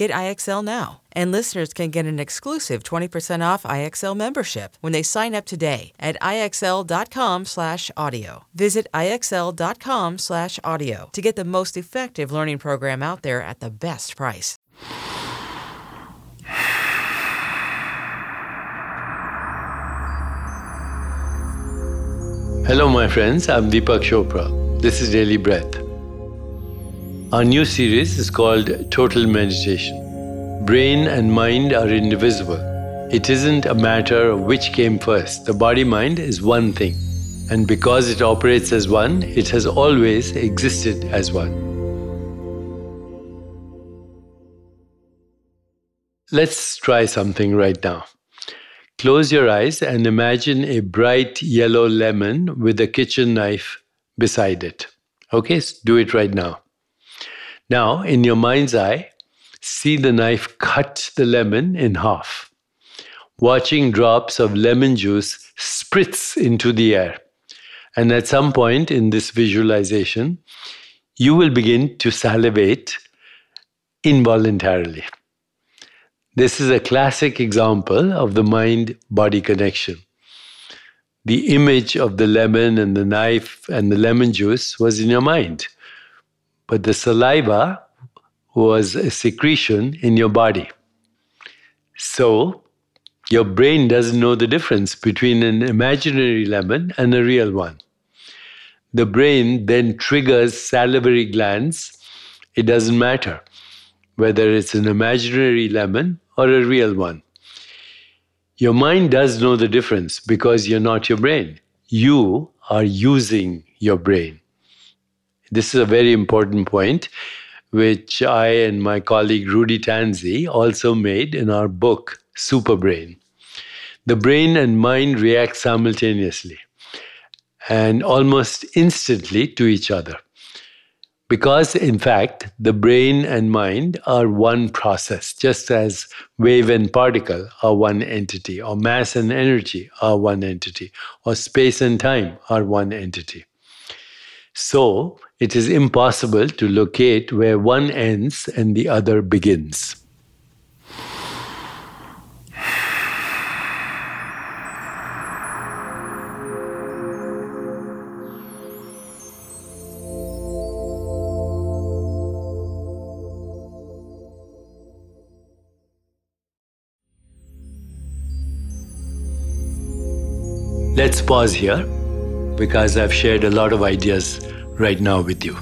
Get IXL now. And listeners can get an exclusive 20% off IXL membership when they sign up today at IXL.com/audio. Visit IXL.com/audio to get the most effective learning program out there at the best price. Hello, my friends. I'm Deepak Chopra. This is Daily Breath. Our new series is called Total Meditation. Brain and mind are indivisible. It isn't a matter of which came first. The body mind is one thing. And because it operates as one, it has always existed as one. Let's try something right now. Close your eyes and imagine a bright yellow lemon with a kitchen knife beside it. Okay, do it right now. Now, in your mind's eye, see the knife cut the lemon in half. Watching drops of lemon juice spritz into the air. And at some point in this visualization, you will begin to salivate involuntarily. This is a classic example of the mind body connection. The image of the lemon and the knife and the lemon juice was in your mind, but the saliva was a secretion in your body. So, your brain doesn't know the difference between an imaginary lemon and a real one. The brain then triggers salivary glands. It doesn't matter whether it's an imaginary lemon or a real one. Your mind does know the difference because you're not your brain. You are using your brain. This is a very important point, which I and my colleague Rudy Tanzi also made in our book, Superbrain. The brain and mind react simultaneously and almost instantly to each other. Because, in fact, the brain and mind are one process, just as wave and particle are one entity, or mass and energy are one entity, or space and time are one entity. So, it is impossible to locate where one ends and the other begins. Let's pause here because I've shared a lot of ideas right now with you.